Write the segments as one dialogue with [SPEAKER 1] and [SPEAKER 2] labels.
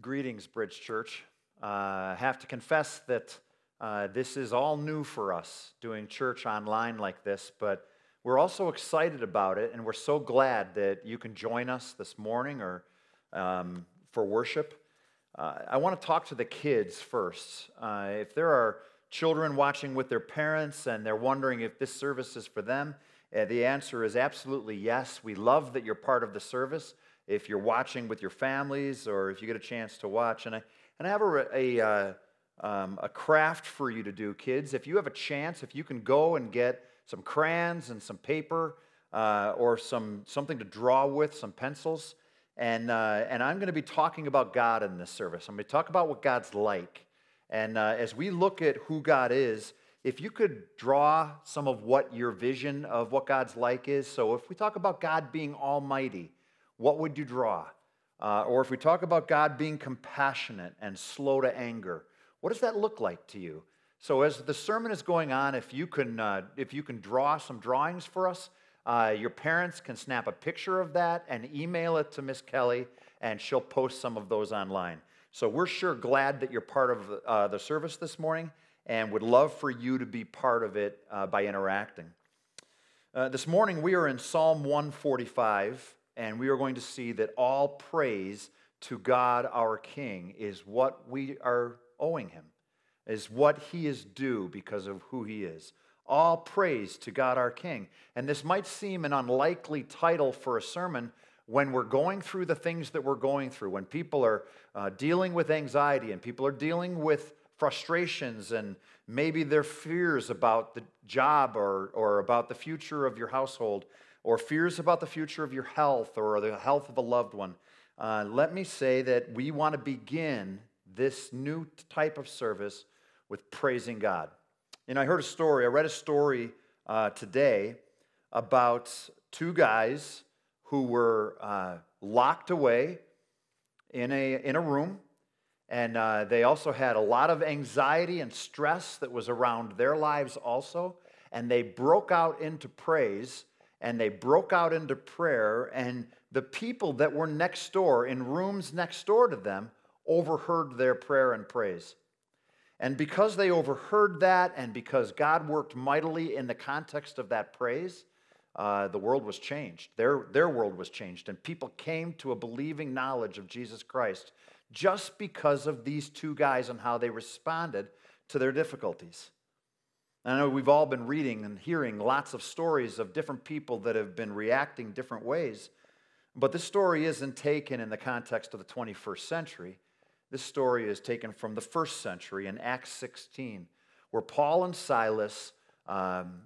[SPEAKER 1] Greetings, Bridge Church. Uh, I have to confess that uh, this is all new for us, doing church online like this, but we're also excited about it, and we're so glad that you can join us this morning or um, for worship. Uh, I want to talk to the kids first. Uh, if there are children watching with their parents and they're wondering if this service is for them, uh, the answer is absolutely yes. We love that you're part of the service if you're watching with your families or if you get a chance to watch. And I, and I have a, a, uh, um, a craft for you to do, kids. If you have a chance, if you can go and get some crayons and some paper uh, or some, something to draw with, some pencils, and, uh, and I'm going to be talking about God in this service. I'm going to talk about what God's like. And uh, as we look at who God is, if you could draw some of what your vision of what God's like is. So if we talk about God being almighty, what would you draw? Uh, or if we talk about God being compassionate and slow to anger, what does that look like to you? So as the sermon is going on, if you can, uh, if you can draw some drawings for us, uh, your parents can snap a picture of that and email it to Miss Kelly, and she'll post some of those online. So we're sure glad that you're part of uh, the service this morning, and would love for you to be part of it uh, by interacting. Uh, this morning we are in Psalm 145 and we are going to see that all praise to God our King is what we are owing him, is what he is due because of who he is. All praise to God our King. And this might seem an unlikely title for a sermon when we're going through the things that we're going through, when people are uh, dealing with anxiety and people are dealing with frustrations and maybe their fears about the job or, or about the future of your household or fears about the future of your health or the health of a loved one, uh, let me say that we want to begin this new type of service with praising God. And I heard a story, I read a story uh, today about two guys who were uh, locked away in a, in a room. And uh, they also had a lot of anxiety and stress that was around their lives, also. And they broke out into praise and they broke out into prayer, and the people that were next door, in rooms next door to them, overheard their prayer and praise. And because they overheard that, and because God worked mightily in the context of that praise, uh, the world was changed. Their, their world was changed, and people came to a believing knowledge of Jesus Christ just because of these two guys and how they responded to their difficulties. I know we've all been reading and hearing lots of stories of different people that have been reacting different ways, but this story isn't taken in the context of the 21st century. This story is taken from the first century in Acts 16, where Paul and Silas um,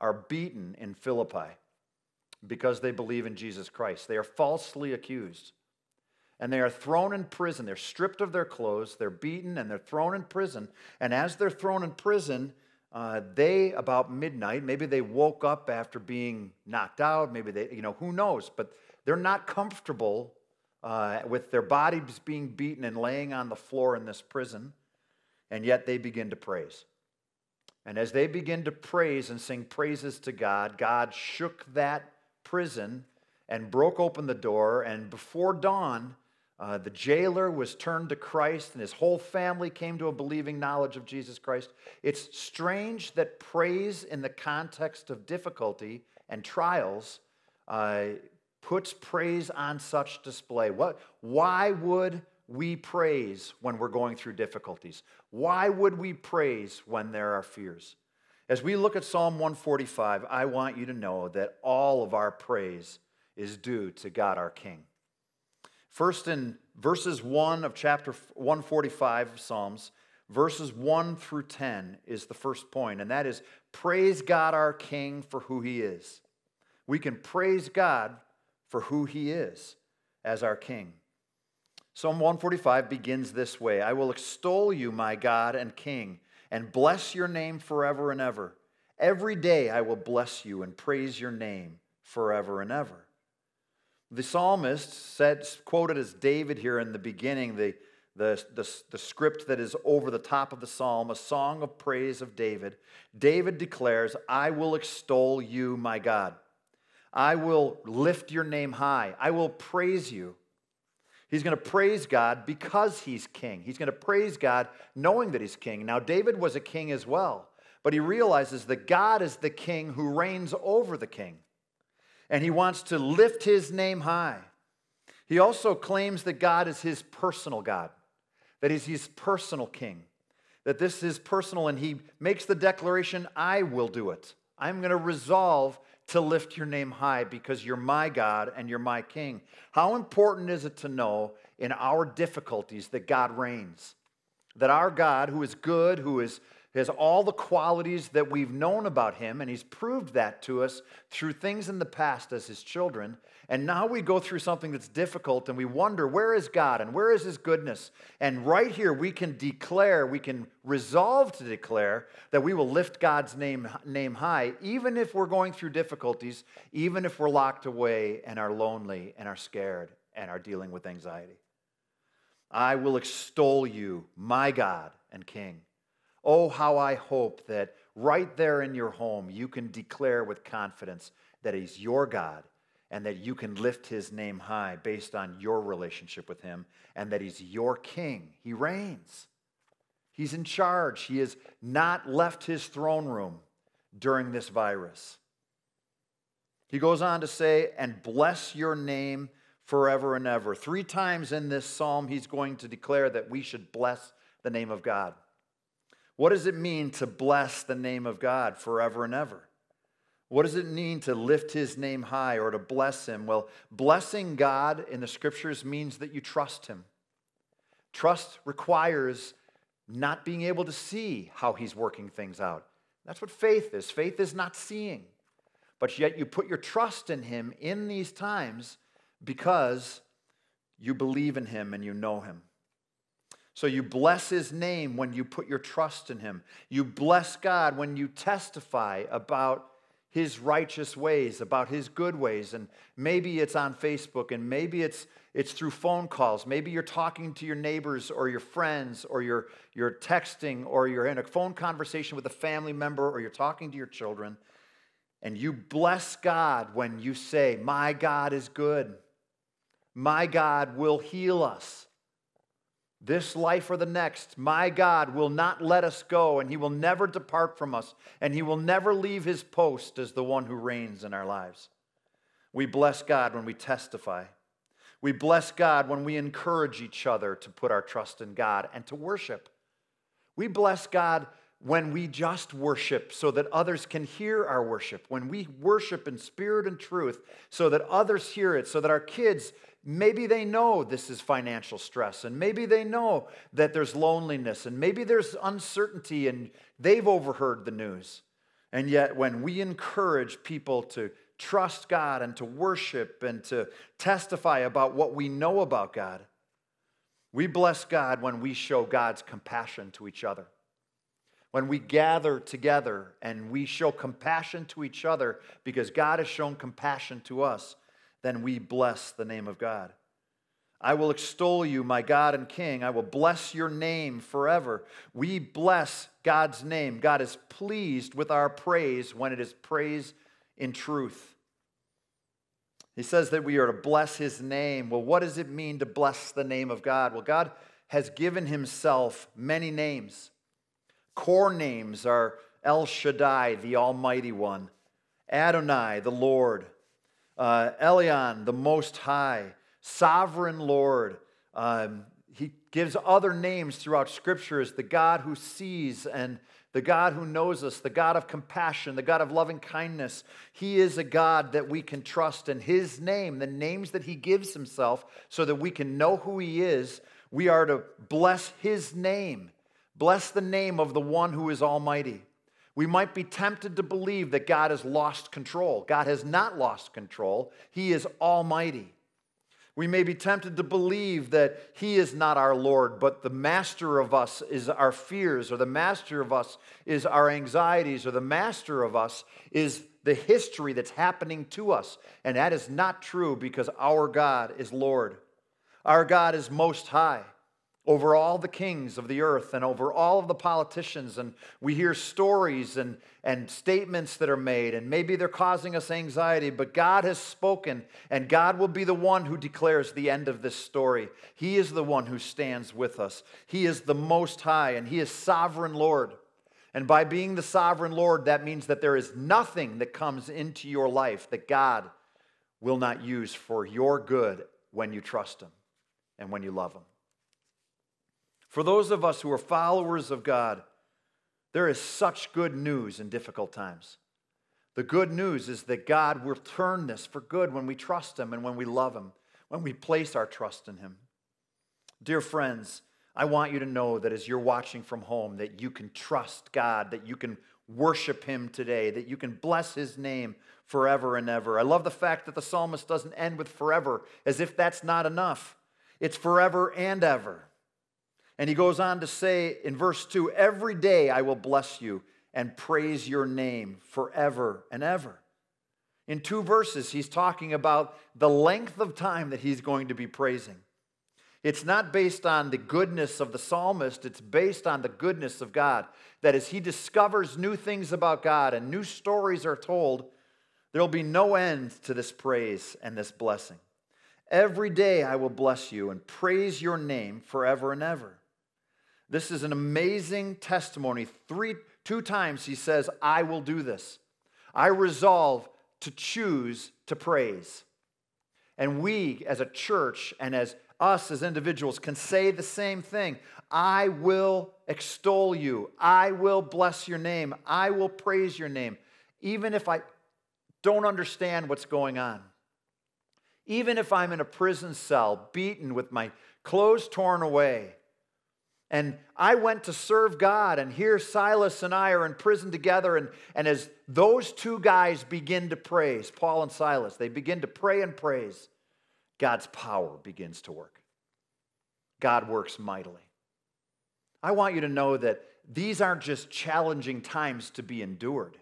[SPEAKER 1] are beaten in Philippi because they believe in Jesus Christ. They are falsely accused. And they are thrown in prison. They're stripped of their clothes, they're beaten, and they're thrown in prison. And as they're thrown in prison, uh, they, about midnight, maybe they woke up after being knocked out, maybe they, you know, who knows, but they're not comfortable uh, with their bodies being beaten and laying on the floor in this prison, and yet they begin to praise. And as they begin to praise and sing praises to God, God shook that prison and broke open the door, and before dawn, uh, the jailer was turned to Christ, and his whole family came to a believing knowledge of Jesus Christ. It's strange that praise in the context of difficulty and trials uh, puts praise on such display. What, why would we praise when we're going through difficulties? Why would we praise when there are fears? As we look at Psalm 145, I want you to know that all of our praise is due to God our King. First, in verses 1 of chapter 145 of Psalms, verses 1 through 10 is the first point, and that is praise God our King for who he is. We can praise God for who he is as our King. Psalm 145 begins this way I will extol you, my God and King, and bless your name forever and ever. Every day I will bless you and praise your name forever and ever. The psalmist said, quoted as David here in the beginning, the, the, the, the, script that is over the top of the psalm, a song of praise of David. David declares, I will extol you, my God. I will lift your name high. I will praise you. He's going to praise God because he's king. He's going to praise God knowing that he's king. Now, David was a king as well, but he realizes that God is the king who reigns over the king. And he wants to lift his name high. He also claims that God is his personal God, that he's his personal king, that this is personal, and he makes the declaration I will do it. I'm going to resolve to lift your name high because you're my God and you're my king. How important is it to know in our difficulties that God reigns? That our God, who is good, who is has all the qualities that we've known about him, and he's proved that to us through things in the past as his children. And now we go through something that's difficult and we wonder, where is God and where is his goodness? And right here, we can declare, we can resolve to declare that we will lift God's name, name high, even if we're going through difficulties, even if we're locked away and are lonely and are scared and are dealing with anxiety. I will extol you, my God and King. Oh, how I hope that right there in your home you can declare with confidence that He's your God and that you can lift His name high based on your relationship with Him and that He's your King. He reigns, He's in charge. He has not left His throne room during this virus. He goes on to say, and bless your name forever and ever. Three times in this psalm, he's going to declare that we should bless the name of God. What does it mean to bless the name of God forever and ever? What does it mean to lift his name high or to bless him? Well, blessing God in the scriptures means that you trust him. Trust requires not being able to see how he's working things out. That's what faith is. Faith is not seeing, but yet you put your trust in him in these times because you believe in him and you know him. So you bless his name when you put your trust in him. You bless God when you testify about his righteous ways, about his good ways. And maybe it's on Facebook and maybe it's it's through phone calls. Maybe you're talking to your neighbors or your friends or you're, you're texting or you're in a phone conversation with a family member or you're talking to your children. And you bless God when you say, My God is good. My God will heal us this life or the next, my God will not let us go, and He will never depart from us, and He will never leave His post as the one who reigns in our lives. We bless God when we testify. We bless God when we encourage each other to put our trust in God and to worship. We bless God when we just worship so that others can hear our worship, when we worship in spirit and truth so that others hear it, so that our kids Maybe they know this is financial stress, and maybe they know that there's loneliness, and maybe there's uncertainty, and they've overheard the news. And yet, when we encourage people to trust God and to worship and to testify about what we know about God, we bless God when we show God's compassion to each other. When we gather together and we show compassion to each other because God has shown compassion to us then we bless the name of God. I will extol you, my God and King. I will bless your name forever. We bless God's name. God is pleased with our praise when it is praise in truth. He says that we are to bless his name. Well, what does it mean to bless the name of God? Well, God has given himself many names. Core names are El Shaddai, the Almighty One, Adonai, the Lord, uh, Elyon, the Most High, Sovereign Lord. Um, he gives other names throughout Scripture as the God who sees and the God who knows us, the God of compassion, the God of loving kindness. He is a God that we can trust, and His name, the names that He gives Himself, so that we can know who He is, we are to bless His name. Bless the name of the one who is Almighty. We might be tempted to believe that God has lost control. God has not lost control, He is almighty. We may be tempted to believe that He is not our Lord, but the master of us is our fears, or the master of us is our anxieties, or the master of us is the history that's happening to us. And that is not true because our God is Lord. Our God is most high. Over all the kings of the earth and over all of the politicians. And we hear stories and, and statements that are made, and maybe they're causing us anxiety, but God has spoken, and God will be the one who declares the end of this story. He is the one who stands with us. He is the Most High, and He is sovereign Lord. And by being the sovereign Lord, that means that there is nothing that comes into your life that God will not use for your good when you trust Him and when you love Him. For those of us who are followers of God, there is such good news in difficult times. The good news is that God will turn this for good when we trust Him and when we love Him, when we place our trust in Him. Dear friends, I want you to know that as you're watching from home, that you can trust God, that you can worship Him today, that you can bless His name forever and ever. I love the fact that the psalmist doesn't end with forever, as if that's not enough. It's forever and ever. And he goes on to say in verse 2 Every day I will bless you and praise your name forever and ever. In two verses, he's talking about the length of time that he's going to be praising. It's not based on the goodness of the psalmist, it's based on the goodness of God. That as he discovers new things about God and new stories are told, there'll be no end to this praise and this blessing. Every day I will bless you and praise your name forever and ever. This is an amazing testimony. Three, two times he says, I will do this. I resolve to choose to praise. And we as a church and as us as individuals can say the same thing. I will extol you. I will bless your name. I will praise your name, even if I don't understand what's going on. Even if I'm in a prison cell, beaten with my clothes torn away, and I went to serve God, and here Silas and I are in prison together. And, and as those two guys begin to praise, Paul and Silas, they begin to pray and praise, God's power begins to work. God works mightily. I want you to know that these aren't just challenging times to be endured.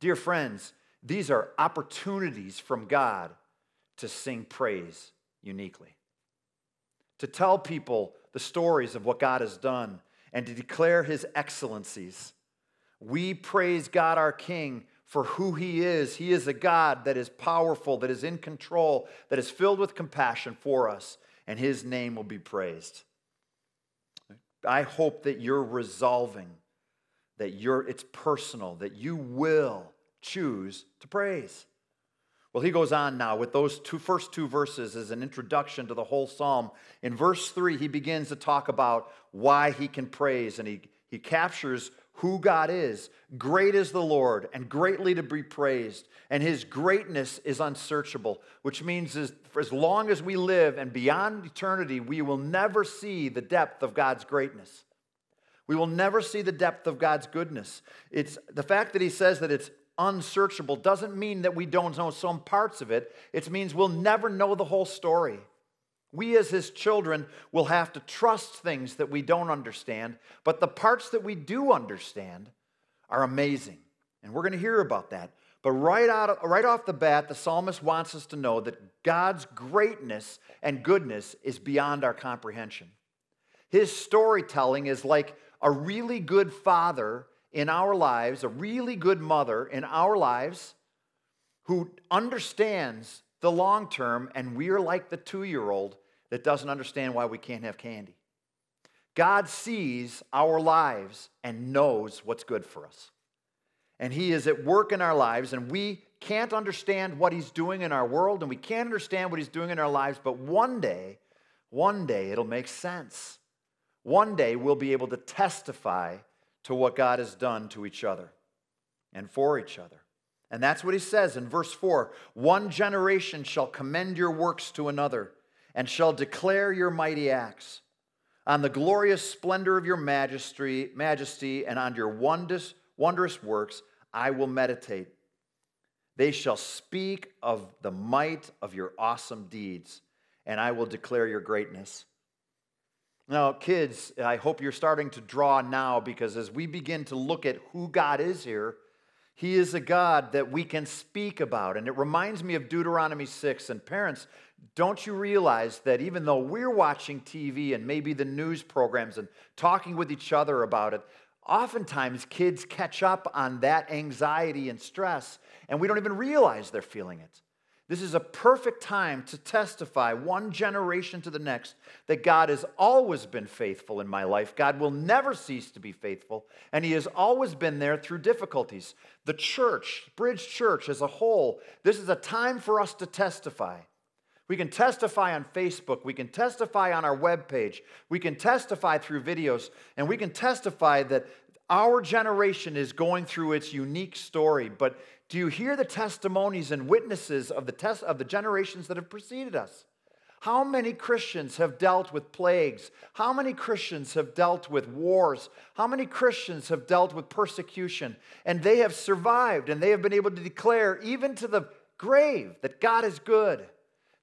[SPEAKER 1] Dear friends, these are opportunities from God to sing praise uniquely, to tell people the stories of what God has done and to declare his excellencies. We praise God our King for who he is. He is a God that is powerful, that is in control, that is filled with compassion for us, and his name will be praised. I hope that you're resolving that you're, it's personal, that you will choose to praise. Well, he goes on now with those two first two verses as an introduction to the whole psalm. In verse 3, he begins to talk about why he can praise, and he, he captures who God is. Great is the Lord, and greatly to be praised, and his greatness is unsearchable, which means as, as long as we live and beyond eternity, we will never see the depth of God's greatness. We will never see the depth of God's goodness. It's the fact that he says that it's unsearchable doesn't mean that we don't know some parts of it. It means we'll never know the whole story. We, as his children, will have to trust things that we don't understand, but the parts that we do understand are amazing. And we're going to hear about that. But right, out, right off the bat, the psalmist wants us to know that God's greatness and goodness is beyond our comprehension. His storytelling is like a really good father in our lives, a really good mother in our lives who understands the long term, and we're like the two year old that doesn't understand why we can't have candy. God sees our lives and knows what's good for us. And He is at work in our lives, and we can't understand what He's doing in our world, and we can't understand what He's doing in our lives, but one day, one day it'll make sense. One day we'll be able to testify to what God has done to each other and for each other. And that's what he says in verse 4 One generation shall commend your works to another and shall declare your mighty acts. On the glorious splendor of your majesty, majesty and on your wondrous, wondrous works I will meditate. They shall speak of the might of your awesome deeds, and I will declare your greatness. Now, kids, I hope you're starting to draw now because as we begin to look at who God is here, He is a God that we can speak about. And it reminds me of Deuteronomy 6. And parents, don't you realize that even though we're watching TV and maybe the news programs and talking with each other about it, oftentimes kids catch up on that anxiety and stress, and we don't even realize they're feeling it. This is a perfect time to testify one generation to the next that God has always been faithful in my life. God will never cease to be faithful, and He has always been there through difficulties. The church, Bridge Church as a whole, this is a time for us to testify. We can testify on Facebook, we can testify on our webpage, we can testify through videos, and we can testify that our generation is going through its unique story, but do you hear the testimonies and witnesses of the, test, of the generations that have preceded us? How many Christians have dealt with plagues? How many Christians have dealt with wars? How many Christians have dealt with persecution? And they have survived and they have been able to declare, even to the grave, that God is good,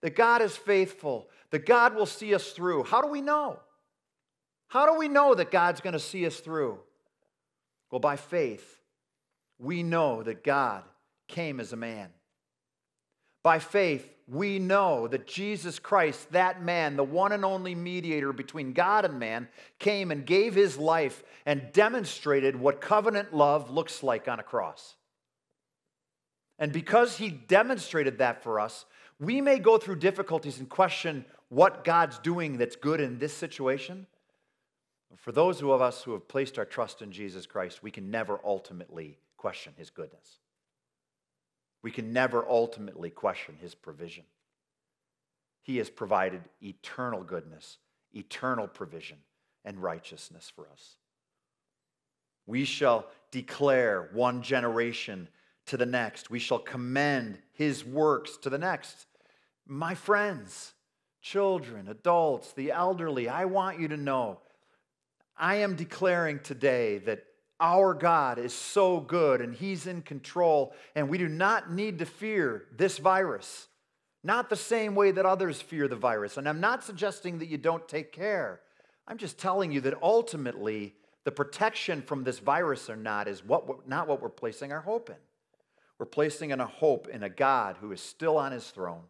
[SPEAKER 1] that God is faithful, that God will see us through. How do we know? How do we know that God's going to see us through? Well, by faith, we know that God came as a man. By faith, we know that Jesus Christ, that man, the one and only mediator between God and man, came and gave his life and demonstrated what covenant love looks like on a cross. And because he demonstrated that for us, we may go through difficulties and question what God's doing that's good in this situation. For those of us who have placed our trust in Jesus Christ, we can never ultimately question his goodness we can never ultimately question his provision. He has provided eternal goodness, eternal provision, and righteousness for us. We shall declare one generation to the next. We shall commend his works to the next. My friends, children, adults, the elderly, I want you to know I am declaring today that our God is so good and He's in control, and we do not need to fear this virus. Not the same way that others fear the virus. And I'm not suggesting that you don't take care. I'm just telling you that ultimately, the protection from this virus or not is what not what we're placing our hope in. We're placing in a hope in a God who is still on his throne,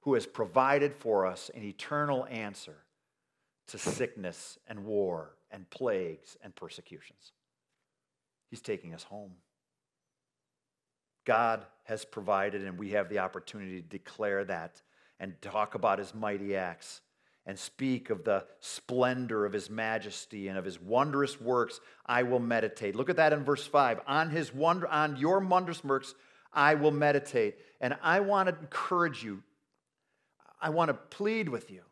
[SPEAKER 1] who has provided for us an eternal answer to sickness and war and plagues and persecutions. He's taking us home. God has provided, and we have the opportunity to declare that and talk about his mighty acts and speak of the splendor of his majesty and of his wondrous works. I will meditate. Look at that in verse 5 on his wonder on your wondrous works i will meditate. And i want to encourage you. I want to plead with you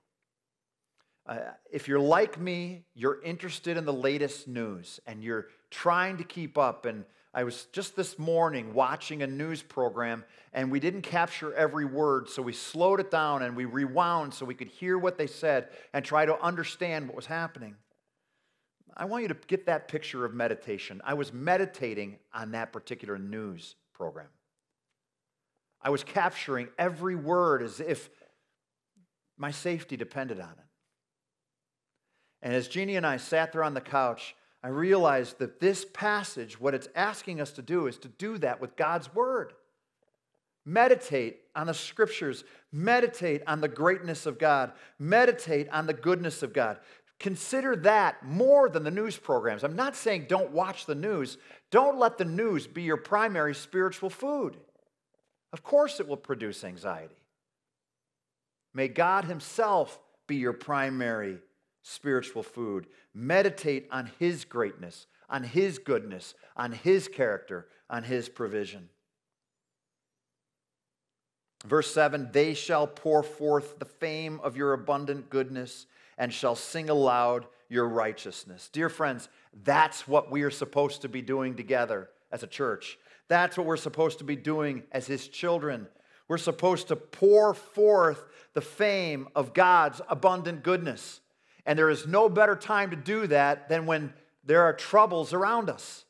[SPEAKER 1] uh, if you're like me you're interested in the latest news and you're trying to keep up. And I was just this morning watching a news program, and we didn't capture every word, so we slowed it down and we rewound so we could hear what they said and try to understand what was happening. I want you to get that picture of meditation. I was meditating on that particular news program. I was capturing every word as if my safety depended on it. And as Jeannie and I sat there on the couch, I realized that this passage, what it's asking us to do is to do that with God's word. Meditate on the scriptures, meditate on the greatness of God, meditate on the goodness of God. Consider that more than the news programs. I'm not saying don't watch the news. Don't let the news be your primary spiritual food. Of course, it will produce anxiety. May God Himself be your primary spiritual food. Meditate on His greatness, on His goodness, on His character, on His provision. Verse 7 They shall pour forth the fame of your abundant goodness and shall sing aloud your righteousness. Dear friends, that's what we are supposed to be doing together as a church. That's what we're supposed to be doing as His children. We're supposed to pour forth the fame of God's abundant goodness. And there is no better time to do that than when there are troubles around us.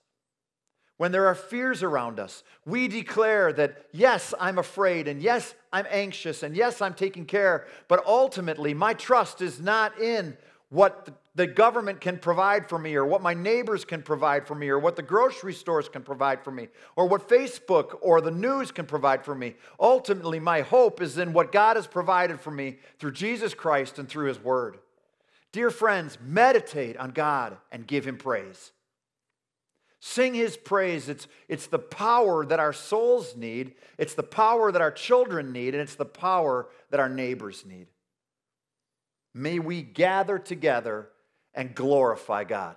[SPEAKER 1] When there are fears around us, we declare that, yes, I'm afraid, and yes, I'm anxious, and yes, I'm taking care, but ultimately, my trust is not in what the government can provide for me, or what my neighbors can provide for me, or what the grocery stores can provide for me, or what Facebook or the news can provide for me. Ultimately, my hope is in what God has provided for me through Jesus Christ and through His Word. Dear friends, meditate on God and give Him praise. Sing His praise. It's, it's the power that our souls need, it's the power that our children need, and it's the power that our neighbors need. May we gather together and glorify God.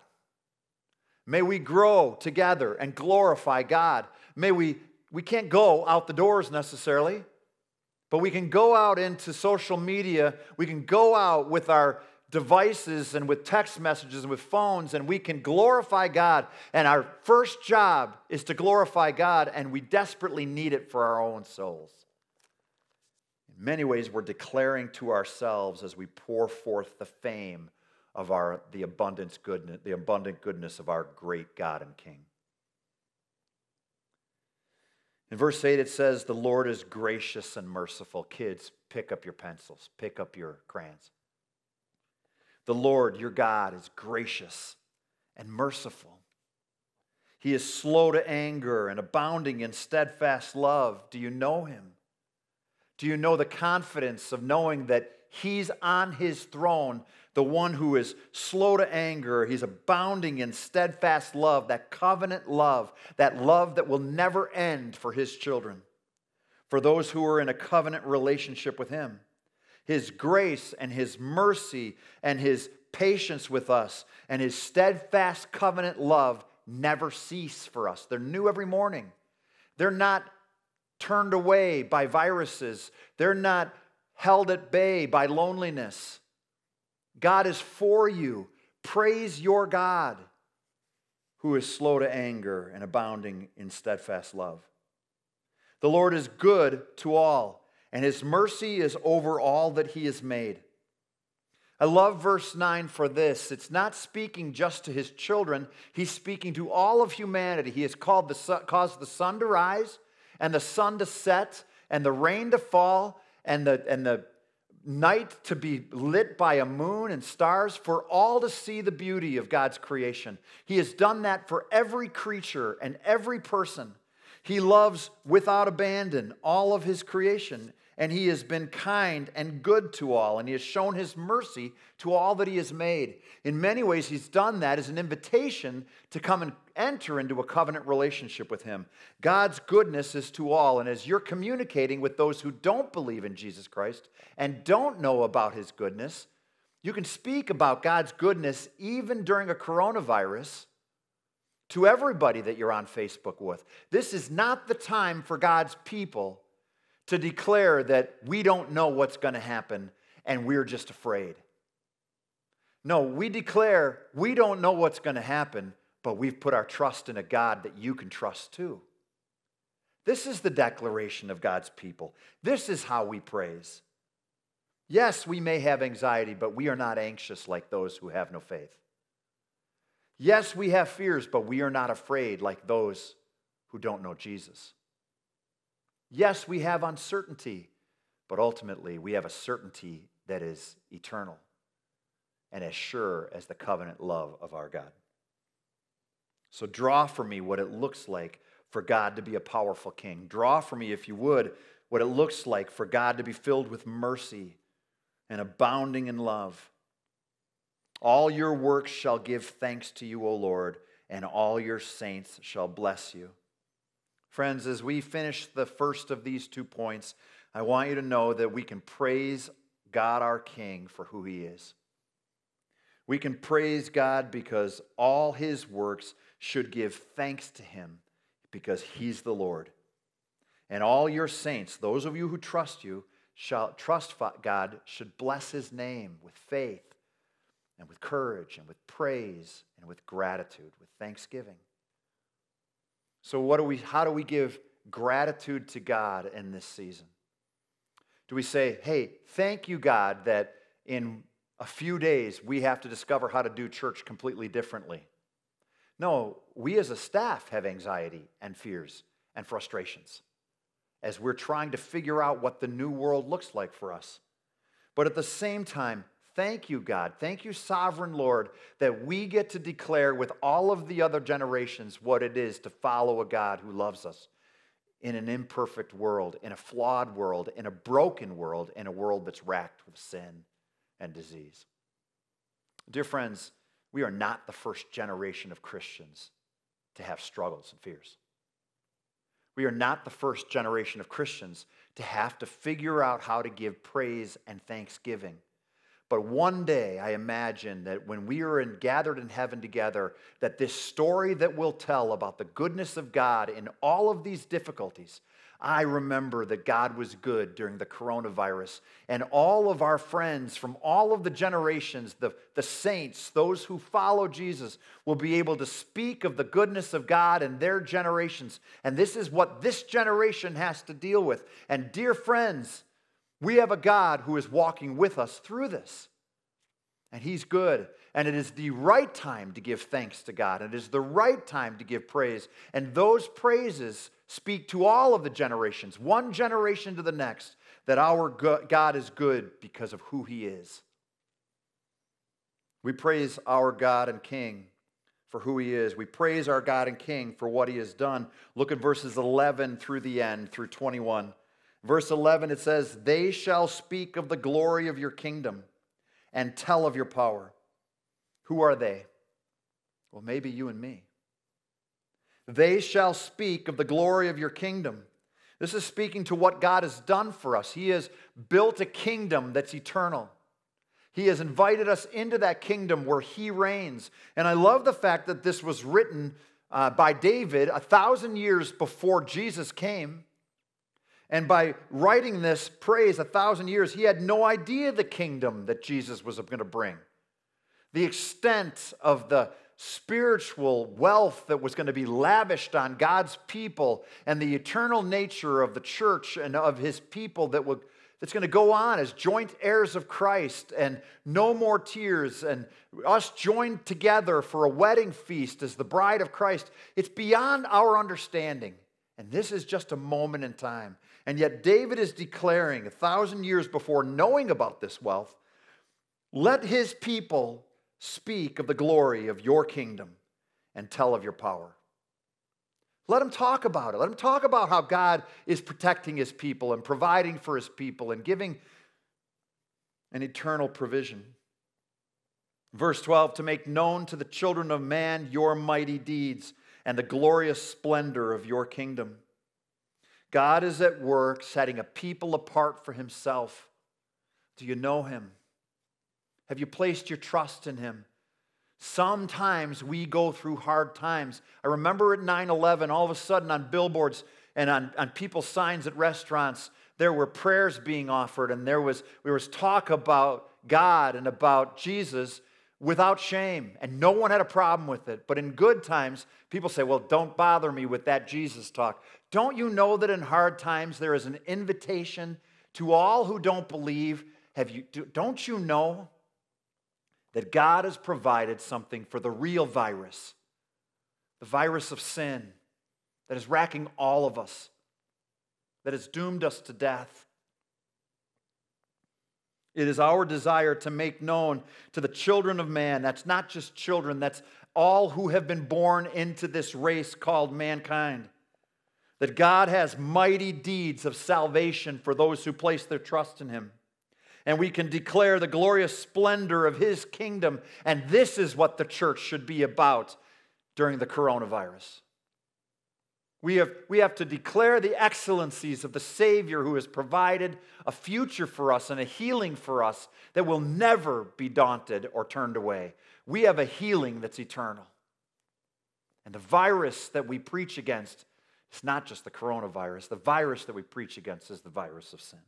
[SPEAKER 1] May we grow together and glorify God. May we, we can't go out the doors necessarily, but we can go out into social media. We can go out with our devices and with text messages and with phones, and we can glorify God. And our first job is to glorify God, and we desperately need it for our own souls. In many ways, we're declaring to ourselves as we pour forth the fame of our, the, abundance goodness, the abundant goodness of our great God and King. In verse 8, it says, The Lord is gracious and merciful. Kids, pick up your pencils, pick up your crayons. The Lord, your God, is gracious and merciful. He is slow to anger and abounding in steadfast love. Do you know him? Do you know the confidence of knowing that he's on his throne the one who is slow to anger. He's abounding in steadfast love, that covenant love, that love that will never end for his children, for those who are in a covenant relationship with him. His grace and his mercy and his patience with us and his steadfast covenant love never cease for us. They're new every morning. They're not turned away by viruses, they're not held at bay by loneliness. God is for you. Praise your God, who is slow to anger and abounding in steadfast love. The Lord is good to all, and his mercy is over all that he has made. I love verse 9 for this. It's not speaking just to his children, he's speaking to all of humanity. He has called the sun, caused the sun to rise and the sun to set and the rain to fall and the, and the night to be lit by a moon and stars for all to see the beauty of God's creation. He has done that for every creature and every person. He loves without abandon all of his creation and he has been kind and good to all, and he has shown his mercy to all that he has made. In many ways, he's done that as an invitation to come and enter into a covenant relationship with him. God's goodness is to all, and as you're communicating with those who don't believe in Jesus Christ and don't know about his goodness, you can speak about God's goodness even during a coronavirus to everybody that you're on Facebook with. This is not the time for God's people to declare that we don't know what's going to happen and we're just afraid. No, we declare we don't know what's going to happen, but we've put our trust in a God that you can trust too. This is the declaration of God's people. This is how we praise. Yes, we may have anxiety, but we are not anxious like those who have no faith. Yes, we have fears, but we are not afraid like those who don't know Jesus. Yes, we have uncertainty, but ultimately we have a certainty that is eternal and as sure as the covenant love of our God. So draw for me what it looks like for God to be a powerful king. Draw for me, if you would, what it looks like for God to be filled with mercy and abounding in love. All your works shall give thanks to you, O Lord, and all your saints shall bless you. Friends, as we finish the first of these two points, I want you to know that we can praise God our King for who he is. We can praise God because all his works should give thanks to him because he's the Lord. And all your saints, those of you who trust you, shall trust God, should bless his name with faith and with courage and with praise and with gratitude, with thanksgiving. So, what do we, how do we give gratitude to God in this season? Do we say, hey, thank you, God, that in a few days we have to discover how to do church completely differently? No, we as a staff have anxiety and fears and frustrations as we're trying to figure out what the new world looks like for us. But at the same time, Thank you, God. Thank you, sovereign Lord, that we get to declare with all of the other generations what it is to follow a God who loves us in an imperfect world, in a flawed world, in a broken world, in a world that's racked with sin and disease. Dear friends, we are not the first generation of Christians to have struggles and fears. We are not the first generation of Christians to have to figure out how to give praise and thanksgiving but one day, I imagine that when we are in, gathered in heaven together, that this story that we'll tell about the goodness of God in all of these difficulties, I remember that God was good during the coronavirus. And all of our friends from all of the generations, the, the saints, those who follow Jesus, will be able to speak of the goodness of God in their generations. And this is what this generation has to deal with. And dear friends, we have a God who is walking with us through this. And He's good. And it is the right time to give thanks to God. It is the right time to give praise. And those praises speak to all of the generations, one generation to the next, that our God is good because of who He is. We praise our God and King for who He is. We praise our God and King for what He has done. Look at verses 11 through the end, through 21. Verse 11, it says, They shall speak of the glory of your kingdom and tell of your power. Who are they? Well, maybe you and me. They shall speak of the glory of your kingdom. This is speaking to what God has done for us. He has built a kingdom that's eternal. He has invited us into that kingdom where He reigns. And I love the fact that this was written uh, by David a thousand years before Jesus came. And by writing this praise a thousand years, he had no idea the kingdom that Jesus was going to bring. The extent of the spiritual wealth that was going to be lavished on God's people and the eternal nature of the church and of his people that would, that's going to go on as joint heirs of Christ and no more tears and us joined together for a wedding feast as the bride of Christ. It's beyond our understanding. And this is just a moment in time. And yet, David is declaring a thousand years before knowing about this wealth let his people speak of the glory of your kingdom and tell of your power. Let them talk about it. Let them talk about how God is protecting his people and providing for his people and giving an eternal provision. Verse 12 to make known to the children of man your mighty deeds and the glorious splendor of your kingdom. God is at work setting a people apart for himself. Do you know him? Have you placed your trust in him? Sometimes we go through hard times. I remember at 9 11, all of a sudden on billboards and on, on people's signs at restaurants, there were prayers being offered, and there was, there was talk about God and about Jesus without shame, and no one had a problem with it. But in good times, people say, Well, don't bother me with that Jesus talk. Don't you know that in hard times there is an invitation to all who don't believe? Have you, don't you know that God has provided something for the real virus, the virus of sin that is racking all of us, that has doomed us to death? It is our desire to make known to the children of man, that's not just children, that's all who have been born into this race called mankind that God has mighty deeds of salvation for those who place their trust in Him. And we can declare the glorious splendor of His kingdom. And this is what the church should be about during the coronavirus. We have, we have to declare the excellencies of the Savior who has provided a future for us and a healing for us that will never be daunted or turned away. We have a healing that's eternal. And the virus that we preach against it's not just the coronavirus. The virus that we preach against is the virus of sin.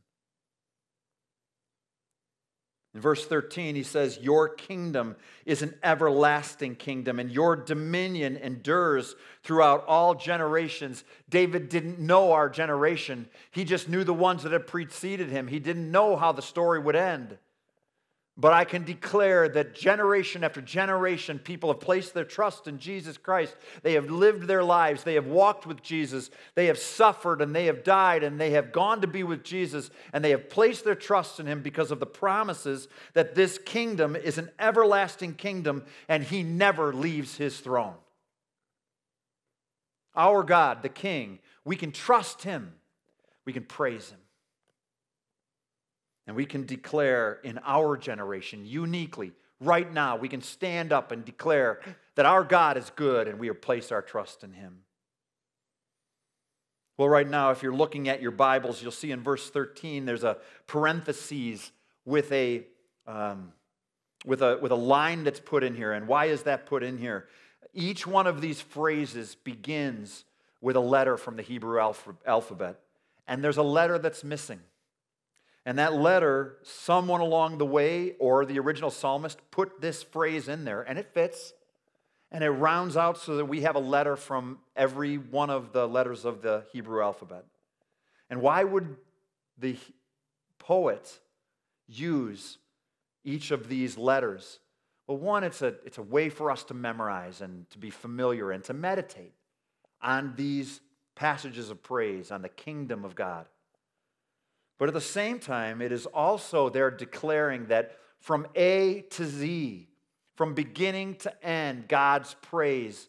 [SPEAKER 1] In verse 13, he says, Your kingdom is an everlasting kingdom, and your dominion endures throughout all generations. David didn't know our generation, he just knew the ones that had preceded him. He didn't know how the story would end. But I can declare that generation after generation, people have placed their trust in Jesus Christ. They have lived their lives. They have walked with Jesus. They have suffered and they have died and they have gone to be with Jesus and they have placed their trust in Him because of the promises that this kingdom is an everlasting kingdom and He never leaves His throne. Our God, the King, we can trust Him, we can praise Him. And we can declare in our generation, uniquely, right now, we can stand up and declare that our God is good and we have placed our trust in Him. Well, right now, if you're looking at your Bibles, you'll see in verse 13 there's a parenthesis with a, um, with, a, with a line that's put in here. And why is that put in here? Each one of these phrases begins with a letter from the Hebrew alphabet, and there's a letter that's missing. And that letter, someone along the way or the original psalmist put this phrase in there, and it fits. And it rounds out so that we have a letter from every one of the letters of the Hebrew alphabet. And why would the poet use each of these letters? Well, one, it's a, it's a way for us to memorize and to be familiar and to meditate on these passages of praise, on the kingdom of God. But at the same time, it is also there declaring that from A to Z, from beginning to end, God's praise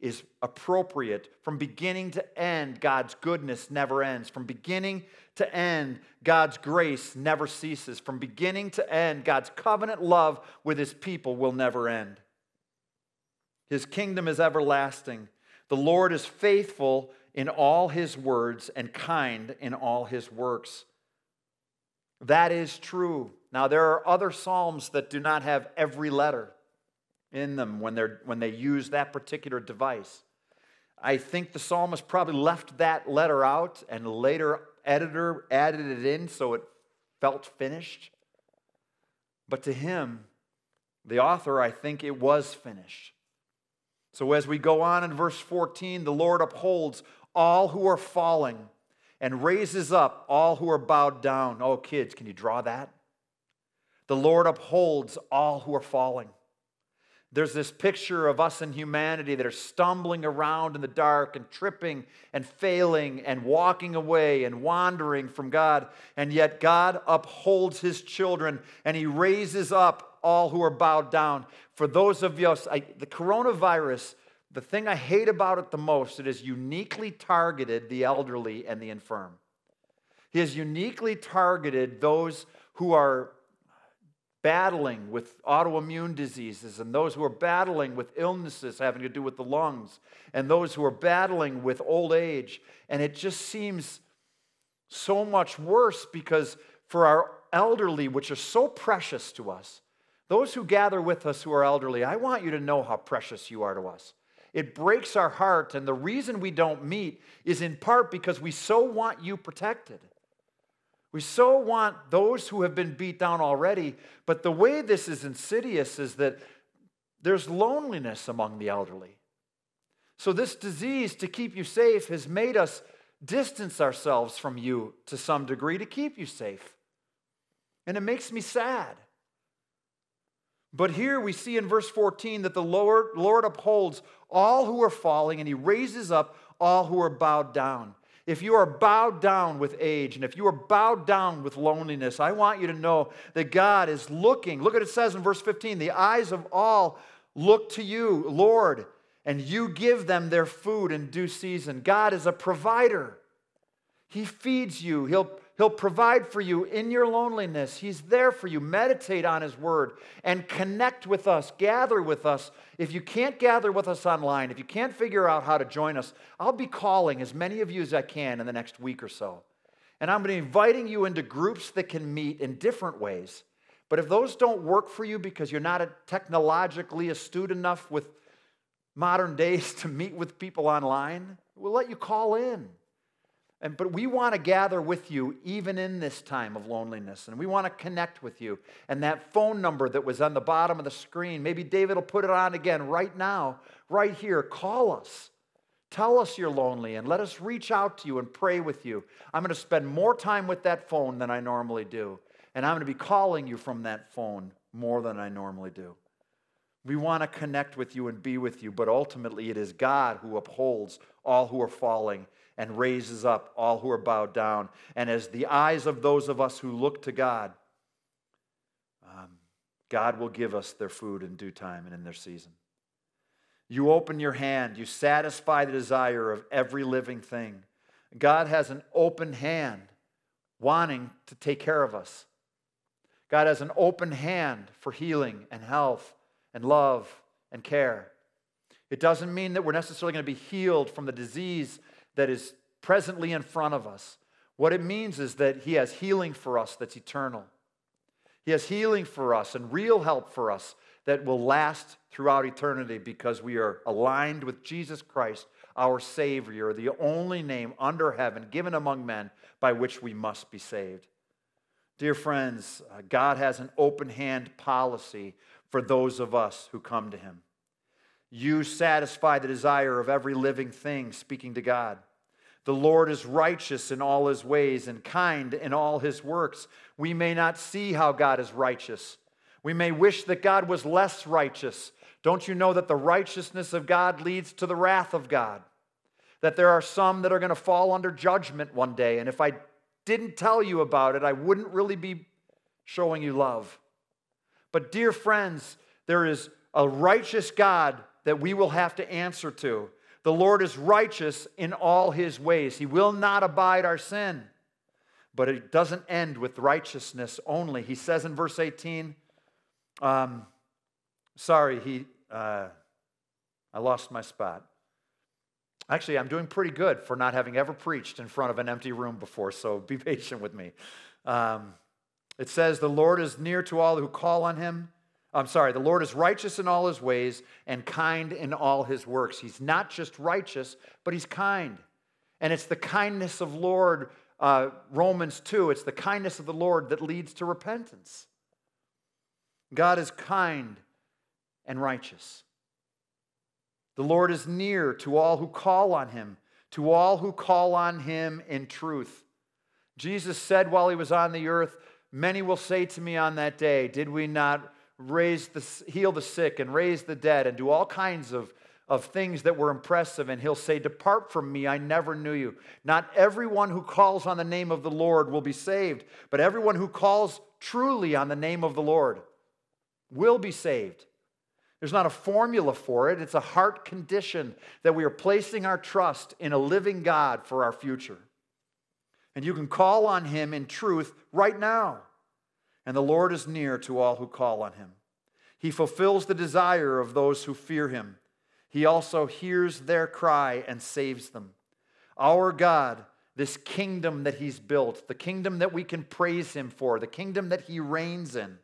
[SPEAKER 1] is appropriate. From beginning to end, God's goodness never ends. From beginning to end, God's grace never ceases. From beginning to end, God's covenant love with his people will never end. His kingdom is everlasting. The Lord is faithful in all his words and kind in all his works. That is true. Now, there are other Psalms that do not have every letter in them when, they're, when they use that particular device. I think the psalmist probably left that letter out and later editor added it in so it felt finished. But to him, the author, I think it was finished. So as we go on in verse 14, the Lord upholds all who are falling and raises up all who are bowed down. Oh, kids, can you draw that? The Lord upholds all who are falling. There's this picture of us in humanity that are stumbling around in the dark and tripping and failing and walking away and wandering from God. And yet God upholds his children and he raises up all who are bowed down. For those of us, I, the coronavirus the thing I hate about it the most, it has uniquely targeted the elderly and the infirm. He has uniquely targeted those who are battling with autoimmune diseases and those who are battling with illnesses having to do with the lungs and those who are battling with old age. And it just seems so much worse because for our elderly, which are so precious to us, those who gather with us who are elderly, I want you to know how precious you are to us. It breaks our heart. And the reason we don't meet is in part because we so want you protected. We so want those who have been beat down already. But the way this is insidious is that there's loneliness among the elderly. So, this disease, to keep you safe, has made us distance ourselves from you to some degree to keep you safe. And it makes me sad. But here we see in verse 14 that the Lord, Lord upholds all who are falling and he raises up all who are bowed down. If you are bowed down with age and if you are bowed down with loneliness, I want you to know that God is looking. Look at it says in verse 15 the eyes of all look to you, Lord, and you give them their food in due season. God is a provider. He feeds you. He'll He'll provide for you in your loneliness. He's there for you. Meditate on His Word and connect with us, gather with us. If you can't gather with us online, if you can't figure out how to join us, I'll be calling as many of you as I can in the next week or so. And I'm inviting you into groups that can meet in different ways. But if those don't work for you because you're not technologically astute enough with modern days to meet with people online, we'll let you call in. And, but we want to gather with you even in this time of loneliness, and we want to connect with you. And that phone number that was on the bottom of the screen, maybe David will put it on again right now, right here. Call us. Tell us you're lonely and let us reach out to you and pray with you. I'm going to spend more time with that phone than I normally do. And I'm going to be calling you from that phone more than I normally do. We want to connect with you and be with you, but ultimately it is God who upholds all who are falling and raises up all who are bowed down. And as the eyes of those of us who look to God, um, God will give us their food in due time and in their season. You open your hand, you satisfy the desire of every living thing. God has an open hand wanting to take care of us. God has an open hand for healing and health and love and care. It doesn't mean that we're necessarily going to be healed from the disease that is presently in front of us. What it means is that He has healing for us that's eternal. He has healing for us and real help for us that will last throughout eternity because we are aligned with Jesus Christ, our Savior, the only name under heaven given among men by which we must be saved. Dear friends, uh, God has an open hand policy for those of us who come to Him. You satisfy the desire of every living thing, speaking to God. The Lord is righteous in all his ways and kind in all his works. We may not see how God is righteous. We may wish that God was less righteous. Don't you know that the righteousness of God leads to the wrath of God? That there are some that are going to fall under judgment one day. And if I didn't tell you about it, I wouldn't really be showing you love. But, dear friends, there is a righteous God that we will have to answer to. The Lord is righteous in all his ways, he will not abide our sin. But it doesn't end with righteousness only. He says in verse 18, um, sorry, he, uh, I lost my spot. Actually, I'm doing pretty good for not having ever preached in front of an empty room before, so be patient with me. Um, it says, The Lord is near to all who call on him. I'm sorry, the Lord is righteous in all his ways and kind in all his works. He's not just righteous, but he's kind. And it's the kindness of Lord, uh, Romans 2, it's the kindness of the Lord that leads to repentance. God is kind and righteous. The Lord is near to all who call on him, to all who call on him in truth. Jesus said while he was on the earth, Many will say to me on that day, Did we not raise the, heal the sick and raise the dead and do all kinds of, of things that were impressive? And he'll say, Depart from me, I never knew you. Not everyone who calls on the name of the Lord will be saved, but everyone who calls truly on the name of the Lord will be saved. There's not a formula for it, it's a heart condition that we are placing our trust in a living God for our future. And you can call on him in truth right now. And the Lord is near to all who call on him. He fulfills the desire of those who fear him. He also hears their cry and saves them. Our God, this kingdom that he's built, the kingdom that we can praise him for, the kingdom that he reigns in,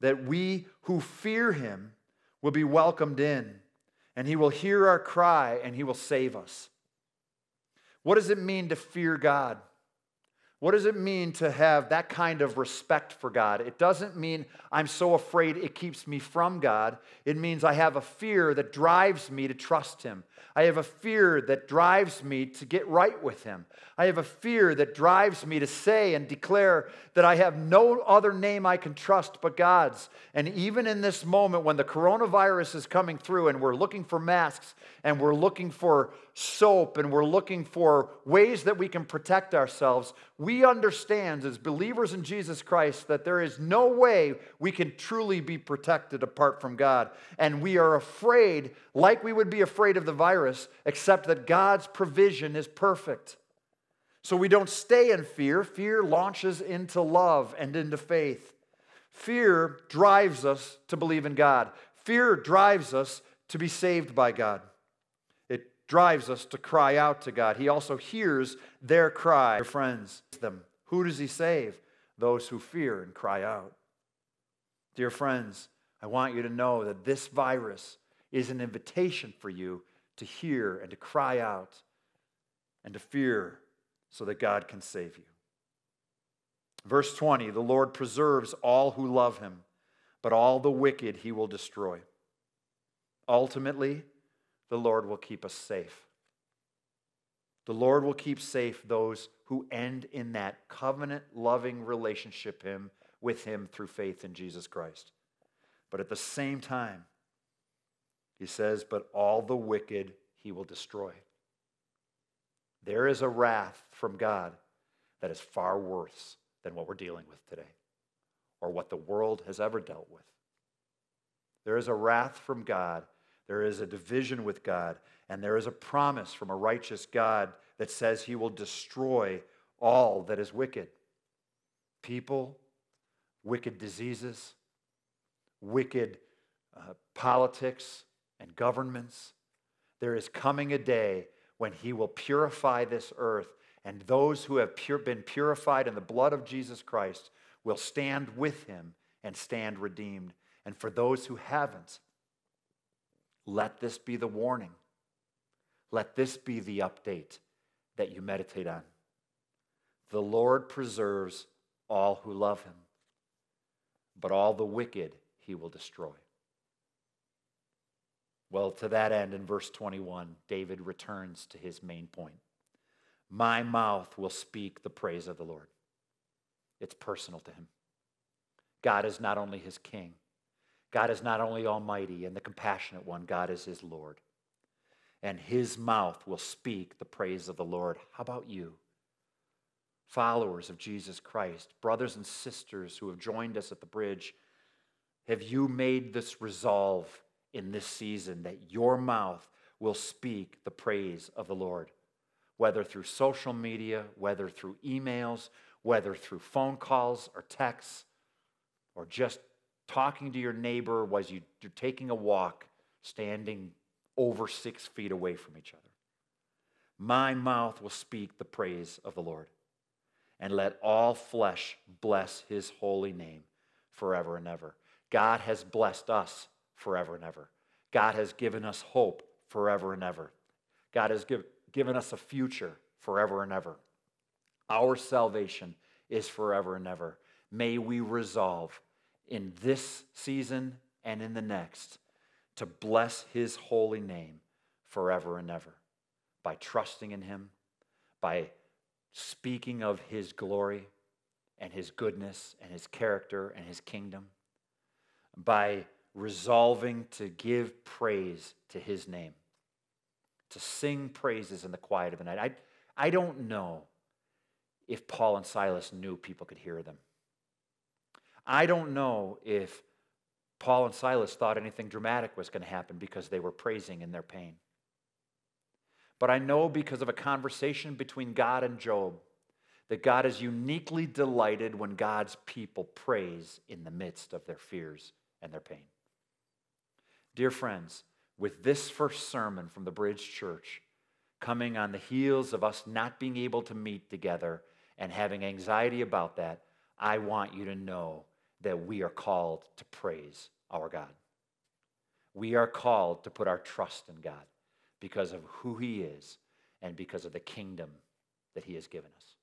[SPEAKER 1] that we who fear him will be welcomed in, and he will hear our cry and he will save us. What does it mean to fear God? What does it mean to have that kind of respect for God? It doesn't mean I'm so afraid it keeps me from God. It means I have a fear that drives me to trust Him. I have a fear that drives me to get right with Him. I have a fear that drives me to say and declare that I have no other name I can trust but God's. And even in this moment when the coronavirus is coming through and we're looking for masks and we're looking for soap and we're looking for ways that we can protect ourselves, we understand as believers in Jesus Christ that there is no way we can truly be protected apart from God. And we are afraid, like we would be afraid of the virus, except that God's provision is perfect. So we don't stay in fear. Fear launches into love and into faith. Fear drives us to believe in God. Fear drives us to be saved by God. Drives us to cry out to God. He also hears their cry. Their friends, them. Who does he save? Those who fear and cry out. Dear friends, I want you to know that this virus is an invitation for you to hear and to cry out and to fear so that God can save you. Verse 20 The Lord preserves all who love him, but all the wicked he will destroy. Ultimately, the Lord will keep us safe. The Lord will keep safe those who end in that covenant loving relationship him with him through faith in Jesus Christ. But at the same time, he says, But all the wicked he will destroy. There is a wrath from God that is far worse than what we're dealing with today or what the world has ever dealt with. There is a wrath from God, there is a division with God, and there is a promise from a righteous God that says he will destroy all that is wicked people, wicked diseases, wicked uh, politics and governments. There is coming a day when he will purify this earth, and those who have pure, been purified in the blood of Jesus Christ will stand with him and stand redeemed. And for those who haven't, let this be the warning. Let this be the update that you meditate on. The Lord preserves all who love him, but all the wicked he will destroy. Well, to that end, in verse 21, David returns to his main point My mouth will speak the praise of the Lord. It's personal to him. God is not only his king, God is not only almighty and the compassionate one, God is his Lord. And his mouth will speak the praise of the Lord. How about you? Followers of Jesus Christ, brothers and sisters who have joined us at the bridge, have you made this resolve in this season that your mouth will speak the praise of the Lord? Whether through social media, whether through emails, whether through phone calls or texts, or just talking to your neighbor as you, you're taking a walk, standing over six feet away from each other. My mouth will speak the praise of the Lord, and let all flesh bless his holy name forever and ever. God has blessed us forever and ever. God has given us hope forever and ever. God has give, given us a future forever and ever. Our salvation is forever and ever. May we resolve in this season and in the next to bless his holy name forever and ever by trusting in him, by speaking of his glory and his goodness and his character and his kingdom, by resolving to give praise to his name, to sing praises in the quiet of the night. I, I don't know if Paul and Silas knew people could hear them. I don't know if Paul and Silas thought anything dramatic was going to happen because they were praising in their pain. But I know because of a conversation between God and Job that God is uniquely delighted when God's people praise in the midst of their fears and their pain. Dear friends, with this first sermon from the Bridge Church coming on the heels of us not being able to meet together and having anxiety about that, I want you to know that we are called to praise our God. We are called to put our trust in God because of who He is and because of the kingdom that He has given us.